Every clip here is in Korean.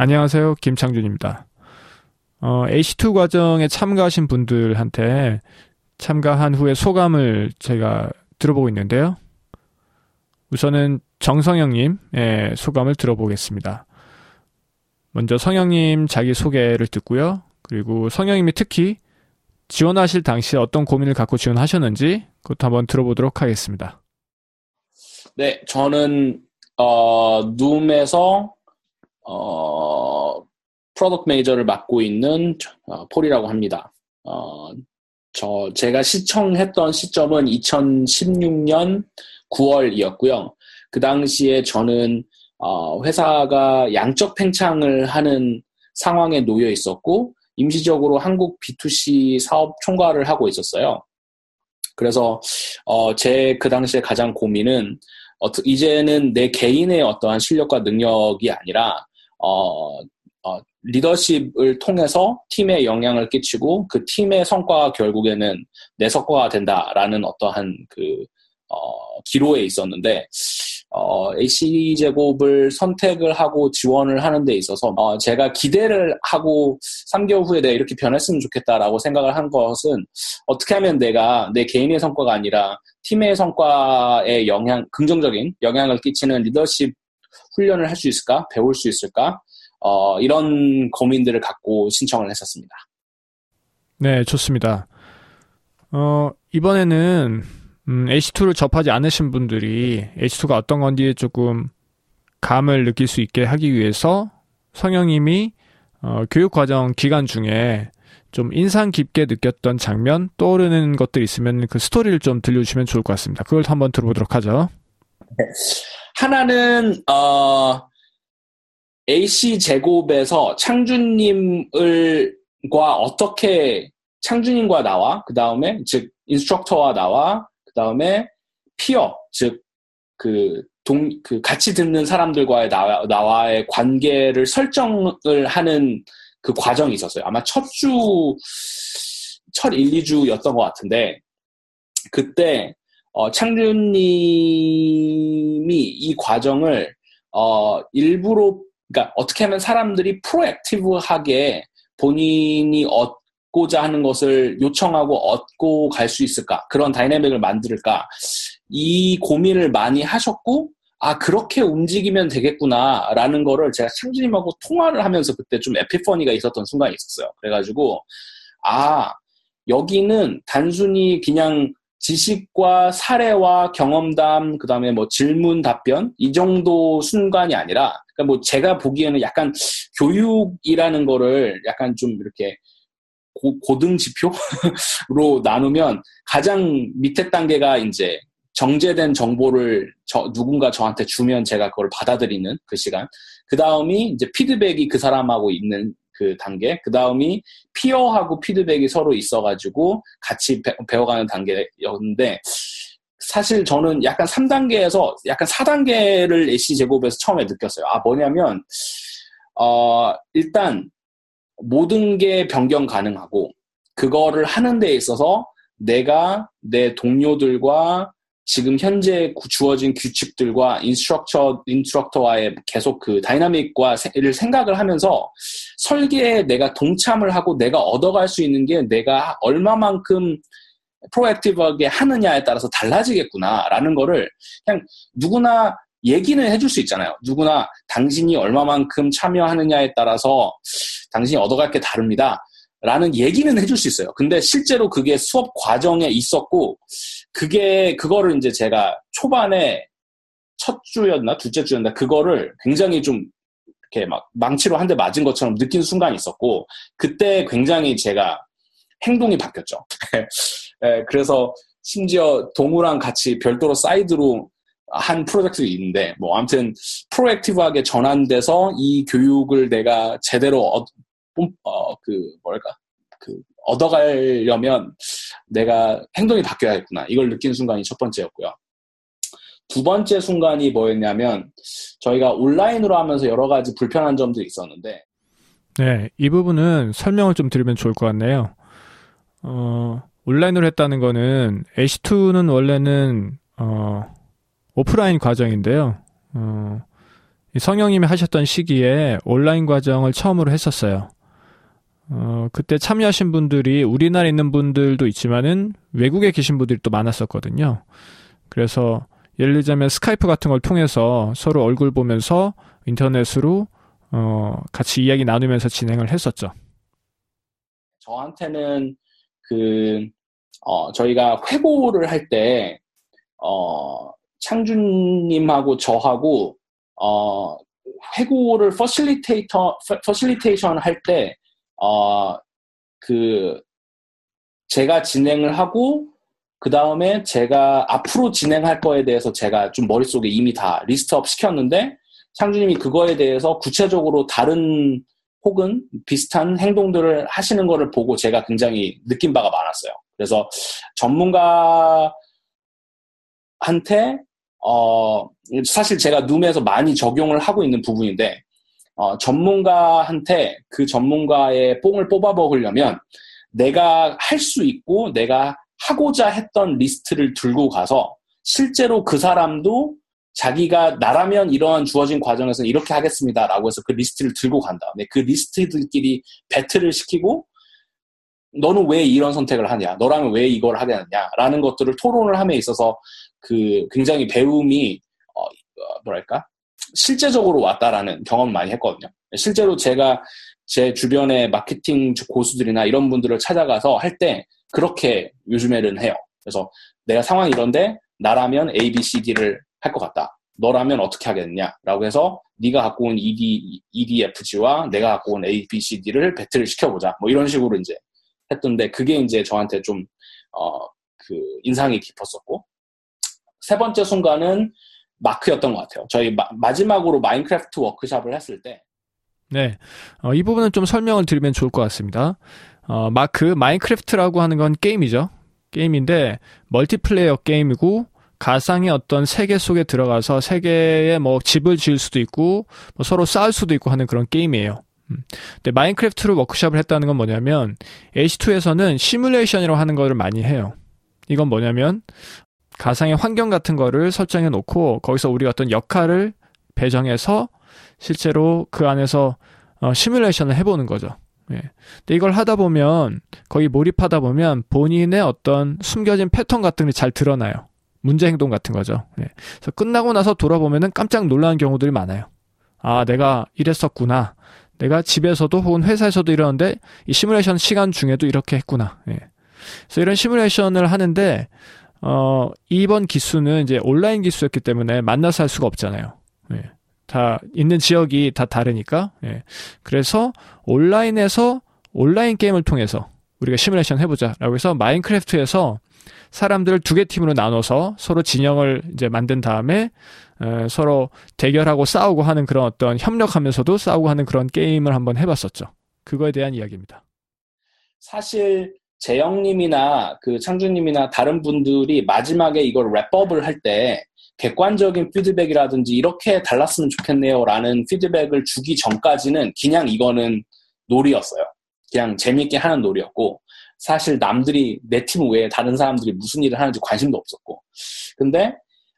안녕하세요. 김창준입니다. 어, H2 과정에 참가하신 분들한테 참가한 후에 소감을 제가 들어보고 있는데요. 우선은 정성영님의 소감을 들어보겠습니다. 먼저 성영님 자기 소개를 듣고요. 그리고 성영님이 특히 지원하실 당시에 어떤 고민을 갖고 지원하셨는지 그것도 한번 들어보도록 하겠습니다. 네, 저는 어, 눔에서 어, product manager를 맡고 있는 어, 폴이라고 합니다. 어, 저 제가 신청했던 시점은 2016년 9월이었고요. 그 당시에 저는 어, 회사가 양적 팽창을 하는 상황에 놓여 있었고 임시적으로 한국 B2C 사업 총괄을 하고 있었어요. 그래서 어, 제 그 당시에 가장 고민은 어, 이제는 내 개인의 어떠한 실력과 능력이 아니라 어, 어, 리더십을 통해서 팀에 영향을 끼치고 그 팀의 성과가 결국에는 내 성과가 된다라는 어떠한 그 어, 기로에 있었는데 어, AC 제곱을 선택을 하고 지원을 하는 데 있어서 어, 제가 기대를 하고 3개월 후에 내가 이렇게 변했으면 좋겠다라고 생각을 한 것은 어떻게 하면 내가 내 개인의 성과가 아니라 팀의 성과에 영향 긍정적인 영향을 끼치는 리더십 훈련을 할 수 있을까? 배울 수 있을까 어, 이런 고민들을 갖고 신청을 했었습니다. 네, 좋습니다. 어, 이번에는 음, H2를 접하지 않으신 분들이 H2가 어떤 건지 조금 감을 느낄 수 있게 하기 위해서 성형님이 어, 교육과정 기간 중에 좀 인상 깊게 느꼈던 장면, 떠오르는 것들 있으면 그 스토리를 좀 들려주시면 좋을 것 같습니다. 그걸 한번 들어보도록 하죠. 네. 하나는, 어, AC 제곱에서 창준님을, 과 어떻게, 창준님과 나와, 그 다음에, 즉, 인스트럭터와 나와, 다음에 피어, 즉, 그, 동, 그, 같이 듣는 사람들과의 나와, 나와의 관계를 설정을 하는 그 과정이 있었어요. 아마 첫 주, 첫 1, 2주였던 것 같은데, 그때, 어, 창준님이 이 과정을, 어, 일부러, 그러니까 어떻게 하면 사람들이 프로액티브하게 본인이 어, 얻고자 하는 것을 요청하고 얻고 갈 수 있을까? 그런 다이내믹을 만들까? 이 고민을 많이 하셨고, 아, 그렇게 움직이면 되겠구나, 라는 거를 제가 창준님하고 통화를 하면서 그때 좀 에피퍼니가 있었던 순간이 있었어요. 그래가지고, 아, 여기는 단순히 그냥 지식과 사례와 경험담, 그 다음에 뭐 질문 답변, 이 정도 순간이 아니라, 그러니까 뭐 제가 보기에는 약간 교육이라는 거를 약간 좀 이렇게 고, 등 지표로 나누면 가장 밑에 단계가 이제 정제된 정보를 저, 누군가 저한테 주면 제가 그걸 받아들이는 그 시간. 그 다음이 이제 피드백이 그 사람하고 있는 그 단계. 그 다음이 피어하고 피드백이 서로 있어가지고 같이 배, 워가는 단계였는데 사실 저는 약간 3단계에서 약간 4단계를 AC 제곱에서 처음에 느꼈어요. 아, 뭐냐면, 어, 일단 모든 게 변경 가능하고 그거를 하는 데 있어서 내가 내 동료들과 지금 현재 주어진 규칙들과 instructure, instructor와의 계속 그 dynamic과 를 생각을 하면서 설계에 내가 동참을 하고 내가 얻어갈 수 있는 게 내가 얼마만큼 proactive하게 하느냐에 따라서 달라지겠구나라는 거를 그냥 누구나 얘기는 해줄 수 있잖아요. 누구나 당신이 얼마만큼 참여하느냐에 따라서 당신이 얻어갈 게 다릅니다. 라는 얘기는 해줄 수 있어요. 근데 실제로 그게 수업 과정에 있었고, 그게, 그거를 이제 제가 초반에 첫 주였나, 둘째 주였나, 그거를 굉장히 좀 이렇게 막 망치로 한 대 맞은 것처럼 느낀 순간이 있었고, 그때 굉장히 제가 행동이 바뀌었죠. 네, 그래서 심지어 동우랑 같이 별도로 사이드로 한 프로젝트가 있는데 뭐 아무튼 프로액티브하게 전환돼서 이 교육을 내가 제대로 어, 어, 그 뭐랄까 그 얻어가려면 내가 행동이 바뀌어야겠구나 이걸 느낀 순간이 첫 번째였고요. 두 번째 순간이 뭐였냐면 저희가 온라인으로 하면서 여러 가지 불편한 점들이 있었는데 네, 이 부분은 설명을 좀 드리면 좋을 것 같네요. 어, 온라인으로 했다는 거는 H2는 원래는 어, 오프라인 과정인데요. 어, 성령님이 하셨던 시기에 온라인 과정을 처음으로 했었어요. 어, 그때 참여하신 분들이 우리나라에 있는 분들도 있지만은 외국에 계신 분들이 또 많았었거든요. 그래서 예를 들자면 스카이프 같은 걸 통해서 서로 얼굴 보면서 인터넷으로 어, 같이 이야기 나누면서 진행을 했었죠. 저한테는 그 어, 저희가 회고를 할때 어, 창준님하고 저하고 어, 회고를 facilitator facilitation 할 때 어, 그 제가 진행을 하고 그 다음에 제가 앞으로 진행할 거에 대해서 제가 좀 머릿속에 이미 다 list up 시켰는데 창준님이 그거에 대해서 구체적으로 다른 혹은 비슷한 행동들을 하시는 거를 보고 제가 굉장히 느낀 바가 많았어요. 그래서 전문가한테 어 사실 제가 눔에서 많이 적용을 하고 있는 부분인데 어, 전문가한테 그 전문가의 뽕을 뽑아 먹으려면 내가 할 수 있고 내가 하고자 했던 리스트를 들고 가서 실제로 그 사람도 자기가 나라면 이러한 주어진 과정에서 이렇게 하겠습니다라고 해서 그 리스트를 들고 간 다음에 그 리스트들끼리 배틀을 시키고 너는 왜 이런 선택을 하냐 너라면 왜 이걸 하겠느냐라는 것들을 토론을 함에 있어서 그 굉장히 배움이 어, 어 뭐랄까 실제적으로 왔다라는 경험을 많이 했거든요. 실제로 제가 제 주변의 마케팅 고수들이나 이런 분들을 찾아가서 할 때 그렇게 요즘에는 해요. 그래서 내가 상황이 이런데 나라면 A, B, C, D를 할 것 같다. 너라면 어떻게 하겠느냐라고 해서 네가 갖고 온 ED, EDFG와 내가 갖고 온 A, B, C, D를 배틀을 시켜보자. 뭐 이런 식으로 이제 했던데 그게 이제 저한테 좀 어, 그 인상이 깊었었고 세 번째 순간은 마크였던 것 같아요. 저희 마, 지막으로 마인크래프트 워크샵을 했을 때. 네. 어, 이 부분은 좀 설명을 드리면 좋을 것 같습니다. 어, 마크, 마인크래프트라고 하는 건 게임이죠. 게임인데, 멀티플레이어 게임이고, 가상의 어떤 세계 속에 들어가서 세계에 뭐 집을 지을 수도 있고, 뭐 서로 싸울 수도 있고 하는 그런 게임이에요. 음. 근데 마인크래프트로 워크샵을 했다는 건 뭐냐면, H2에서는 시뮬레이션이라고 하는 거를 많이 해요. 이건 뭐냐면 가상의 환경 같은 거를 설정해 놓고 거기서 우리가 어떤 역할을 배정해서 실제로 그 안에서 어, 시뮬레이션을 해보는 거죠. 예. 근데 이걸 하다 보면 거기 몰입하다 보면 본인의 어떤 숨겨진 패턴 같은 게 잘 드러나요. 문제 행동 같은 거죠. 예. 그래서 끝나고 나서 돌아보면은 깜짝 놀라는 경우들이 많아요. 아, 내가 이랬었구나. 내가 집에서도 혹은 회사에서도 이러는데 이 시뮬레이션 시간 중에도 이렇게 했구나. 예. 그래서 이런 시뮬레이션을 하는데 어, 이번 기수는 이제 온라인 기수였기 때문에 만나서 할 수가 없잖아요. 예. 다 있는 지역이 다 다르니까. 예. 그래서 온라인에서 온라인 게임을 통해서 우리가 시뮬레이션 해보자라고 해서 마인크래프트에서 사람들을 두 개 팀으로 나눠서 서로 진영을 이제 만든 다음에 에, 서로 대결하고 싸우고 하는 그런 어떤 협력하면서도 싸우고 하는 그런 게임을 한번 해봤었죠. 그거에 대한 이야기입니다. 사실 재영님이나 그 창준님이나 다른 분들이 마지막에 이걸 랩업을 할 때 객관적인 피드백이라든지 이렇게 달랐으면 좋겠네요라는 피드백을 주기 전까지는 그냥 이거는 놀이였어요. 그냥 재밌게 하는 놀이였고 사실 남들이 내 팀 외에 다른 사람들이 무슨 일을 하는지 관심도 없었고 근데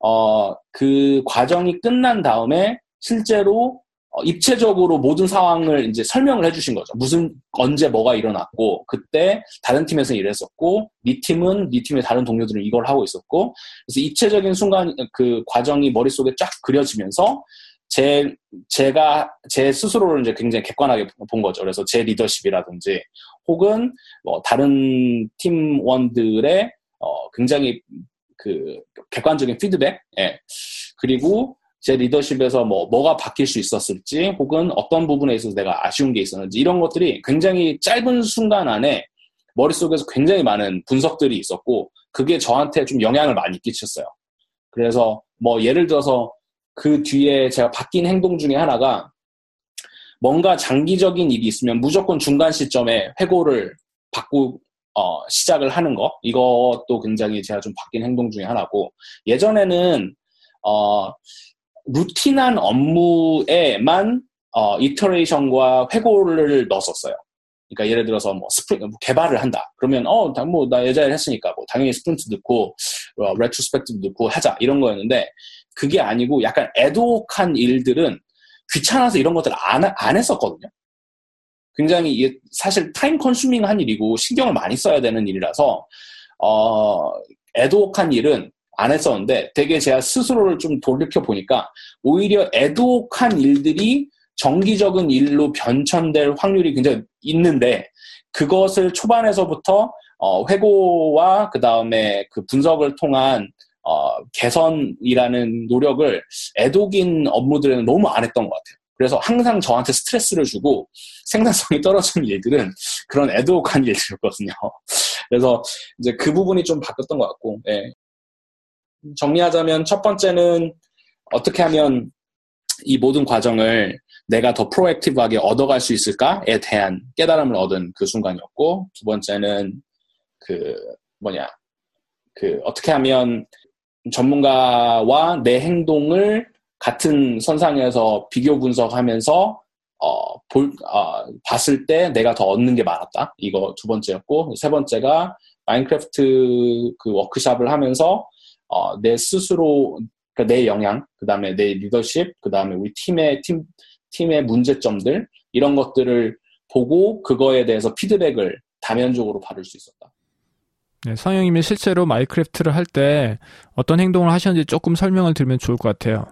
어 그 과정이 끝난 다음에 실제로 어, 입체적으로 모든 상황을 이제 설명을 해주신 거죠. 무슨 언제 뭐가 일어났고 그때 다른 팀에서 일했었고 네 팀은 네 팀의 다른 동료들은 이걸 하고 있었고 그래서 입체적인 순간 그 과정이 머릿속에 쫙 그려지면서 제 제가 제 스스로를 이제 굉장히 객관하게 본 거죠. 그래서 제 리더십이라든지 혹은 뭐 다른 팀원들의 어 굉장히 그 객관적인 피드백, 예. 그리고 제 리더십에서 뭐 뭐가 바뀔 수 있었을지 혹은 어떤 부분에 있어서 내가 아쉬운 게 있었는지 이런 것들이 굉장히 짧은 순간 안에 머릿속에서 굉장히 많은 분석들이 있었고 그게 저한테 좀 영향을 많이 끼쳤어요. 그래서 뭐 예를 들어서 그 뒤에 제가 바뀐 행동 중에 하나가 뭔가 장기적인 일이 있으면 무조건 중간 시점에 회고를 바꾸 어, 시작을 하는 거 이것도 굉장히 제가 좀 바뀐 행동 중에 하나고 예전에는 어, 루틴한 업무에만 어, iteration과 회고를 넣었었어요. 그러니까 예를 들어서 뭐 sprin 뭐 개발을 한다. 그러면 어뭐나 예전에 했으니까 뭐 당연히 sprint 넣고 retrospect 넣고 하자 이런 거였는데 그게 아니고 약간 애도한 일들은 귀찮아서 이런 것들 안, 안 했었거든요. 굉장히 이게 사실 타임 컨슈밍한 일이고 신경을 많이 써야 되는 일이라서 어 애도옥한 일은 안 했었는데 되게 제가 스스로를 좀 돌이켜 보니까 오히려 애도옥한 일들이 정기적인 일로 변천될 확률이 굉장히 있는데 그것을 초반에서부터 어, 회고와 그 다음에 그 분석을 통한 어, 개선이라는 노력을 애독인 업무들에는 너무 안 했던 것 같아요. 그래서 항상 저한테 스트레스를 주고 생산성이 떨어지는 일들은 그런 애독한 일들이었거든요. 그래서 이제 그 부분이 좀 바뀌었던 것 같고, 예. 정리하자면 첫 번째는 어떻게 하면 이 모든 과정을 내가 더 프로액티브하게 얻어갈 수 있을까에 대한 깨달음을 얻은 그 순간이었고, 두 번째는 그 뭐냐, 그 어떻게 하면 전문가와 내 행동을 같은 선상에서 비교 분석하면서 어, 볼, 어, 봤을 때 내가 더 얻는 게 많았다. 이거 두 번째였고, 세 번째가 마인크래프트 그 워크샵을 하면서 어, 내 스스로, 그러니까 내 영향, 그 다음에 내 리더십, 그 다음에 우리 팀의, 팀, 팀의 문제점들, 이런 것들을 보고 그거에 대해서 피드백을 다면적으로 받을 수 있었다. 네, 성형님이 실제로 마인크래프트를 할 때 어떤 행동을 하셨는지 조금 설명을 드리면 좋을 것 같아요.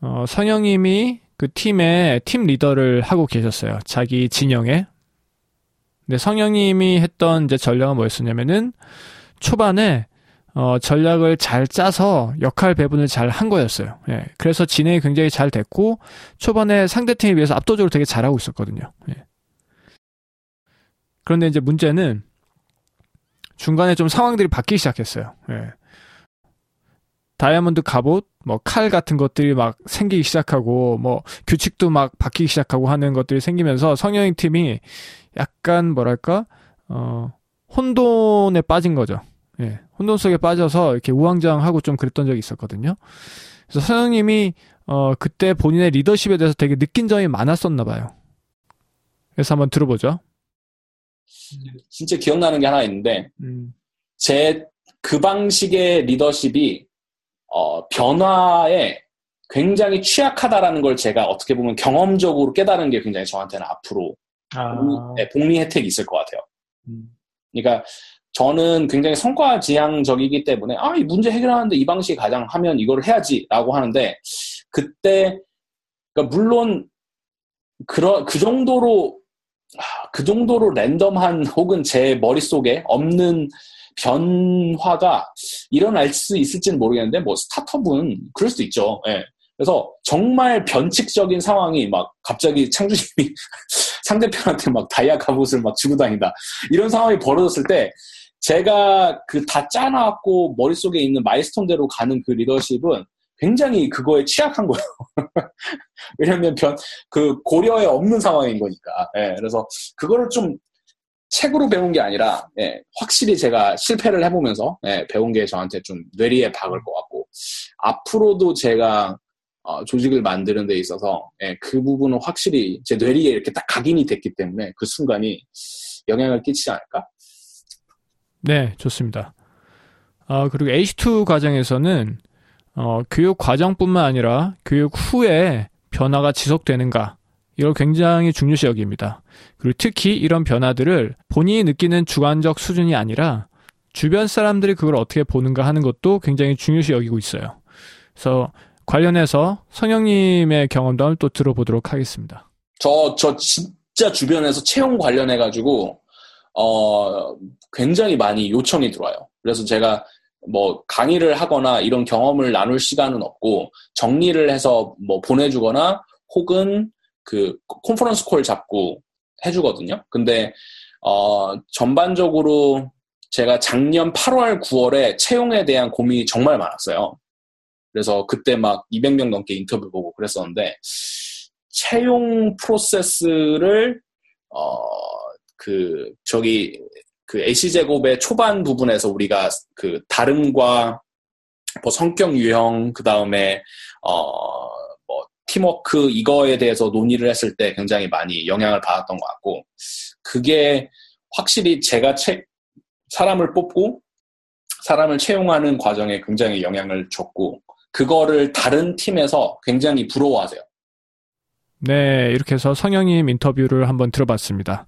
어, 성형님이 그 팀의 팀 리더를 하고 계셨어요. 자기 진영에. 근데 성형님이 했던 이제 전략은 뭐였었냐면은 초반에 어, 전략을 잘 짜서 역할 배분을 잘 한 거였어요. 예. 그래서 진행이 굉장히 잘 됐고 초반에 상대팀에 비해서 압도적으로 되게 잘하고 있었거든요. 예. 그런데 이제 문제는 중간에 좀 상황들이 바뀌기 시작했어요. 예. 다이아몬드 갑옷, 뭐 칼 같은 것들이 막 생기기 시작하고 뭐 규칙도 막 바뀌기 시작하고 하는 것들이 생기면서 성형인 팀이 약간 뭐랄까 어 혼돈에 빠진 거죠. 예. 혼돈 속에 빠져서 이렇게 우왕좌왕하고 좀 그랬던 적이 있었거든요. 그래서 성형님이 어 그때 본인의 리더십에 대해서 되게 느낀 점이 많았었나 봐요. 그래서 한번 들어보죠. 진짜 기억나는 게 하나 있는데 음. 제그 방식의 리더십이 어, 변화에 굉장히 취약하다라는 걸 제가 어떻게 보면 경험적으로 깨달은 게 굉장히 저한테는 앞으로 아. 복리, 네, 복리 혜택이 있을 것 같아요. 음. 그러니까 저는 굉장히 성과 지향적이기 때문에 아, 이 문제 해결하는데 이 방식이 가장 하면 이걸 해야지라고 하는데 그때 그러니까 물론 그러, 그 정도로 아, 그 정도로 랜덤한 혹은 제 머릿속에 없는 변화가 일어날 수 있을지는 모르겠는데 뭐 스타트업은 그럴 수도 있죠. 예. 그래서 정말 변칙적인 상황이 막 갑자기 창조님이 상대편한테 막 다이아 갑옷을 막 주고 다닌다 이런 상황이 벌어졌을 때 제가 그 다 짜놨고 머릿속에 있는 마일스톤대로 가는 그 리더십은 굉장히 그거에 취약한 거예요. 왜냐면 변, 그 고려에 없는 상황인 거니까. 예, 그래서 그거를 좀 책으로 배운 게 아니라, 예, 확실히 제가 실패를 해보면서, 예, 배운 게 저한테 좀 뇌리에 박을 것 같고, 앞으로도 제가 어, 조직을 만드는 데 있어서, 예, 그 부분은 확실히 제 뇌리에 이렇게 딱 각인이 됐기 때문에 그 순간이 영향을 끼치지 않을까? 네, 좋습니다. 어, 그리고 H2 과정에서는 어, 교육 과정뿐만 아니라 교육 후에 변화가 지속되는가 이걸 굉장히 중요시 여깁니다. 그리고 특히 이런 변화들을 본인이 느끼는 주관적 수준이 아니라 주변 사람들이 그걸 어떻게 보는가 하는 것도 굉장히 중요시 여기고 있어요. 그래서 관련해서 성형님의 경험담을 또 들어보도록 하겠습니다. 저, 저 진짜 주변에서 채용 관련해가지고, 어, 굉장히 많이 요청이 들어와요. 그래서 제가 뭐 강의를 하거나 이런 경험을 나눌 시간은 없고 정리를 해서 뭐 보내주거나 혹은 그 컨퍼런스 콜 잡고 해주거든요. 근데 어 전반적으로 제가 작년 8월, 9월에 채용에 대한 고민이 정말 많았어요. 그래서 그때 막 200명 넘게 인터뷰 보고 그랬었는데 채용 프로세스를 어 그 저기 그 A시제곱의 초반 부분에서 우리가 그 다름과 뭐 성격 유형, 그 다음에, 어, 뭐, 팀워크, 이거에 대해서 논의를 했을 때 굉장히 많이 영향을 받았던 것 같고, 그게 확실히 제가 채, 사람을 뽑고, 사람을 채용하는 과정에 굉장히 영향을 줬고, 그거를 다른 팀에서 굉장히 부러워하세요. 네, 이렇게 해서 성영님 인터뷰를 한번 들어봤습니다.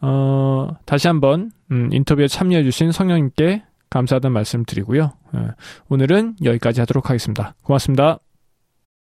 어, 다시 한번 음, 인터뷰에 참여해 주신 성영님께 감사하다는 말씀 드리고요. 예, 오늘은 여기까지 하도록 하겠습니다. 고맙습니다.